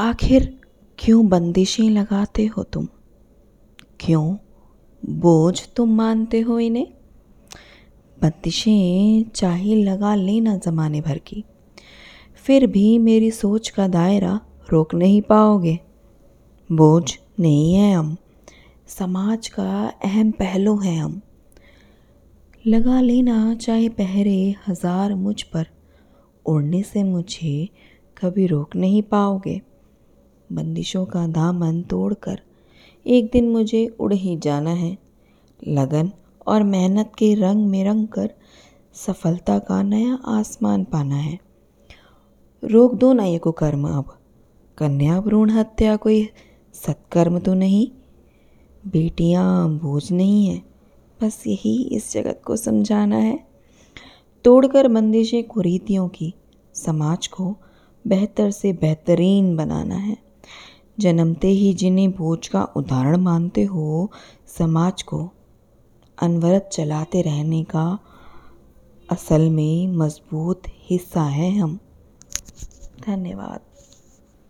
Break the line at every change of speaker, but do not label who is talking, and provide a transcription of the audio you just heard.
आखिर क्यों बंदिशें लगाते हो तुम? क्यों बोझ तुम मानते हो इन्हें? बंदिशें चाहे लगा लेना ज़माने भर की। फिर भी मेरी सोच का दायरा रोक नहीं पाओगे। बोझ नहीं है हम। समाज का अहम पहलू है हम। लगा लेना चाहे पहरे हज़ार मुझ पर, उड़ने से मुझे कभी रोक नहीं पाओगे। बंदिशों का दामन तोड़कर एक दिन मुझे उड़ ही जाना है। लगन और मेहनत के रंग में रंग कर सफलता का नया आसमान पाना है। रोक दो ना ये कुकर्म अब। कन्या भ्रूण हत्या कोई सत्कर्म तो नहीं। बेटियाँ बोझ नहीं है। बस यही इस जगत को समझाना है। तोड़कर बंदिशें कुरीतियों की, समाज को बेहतर से बेहतरीन बनाना है। जन्मते ही जिन्हें भोज का उदाहरण मानते हो, समाज को अनवरत चलाते रहने का असल में मज़बूत हिस्सा है हम। धन्यवाद।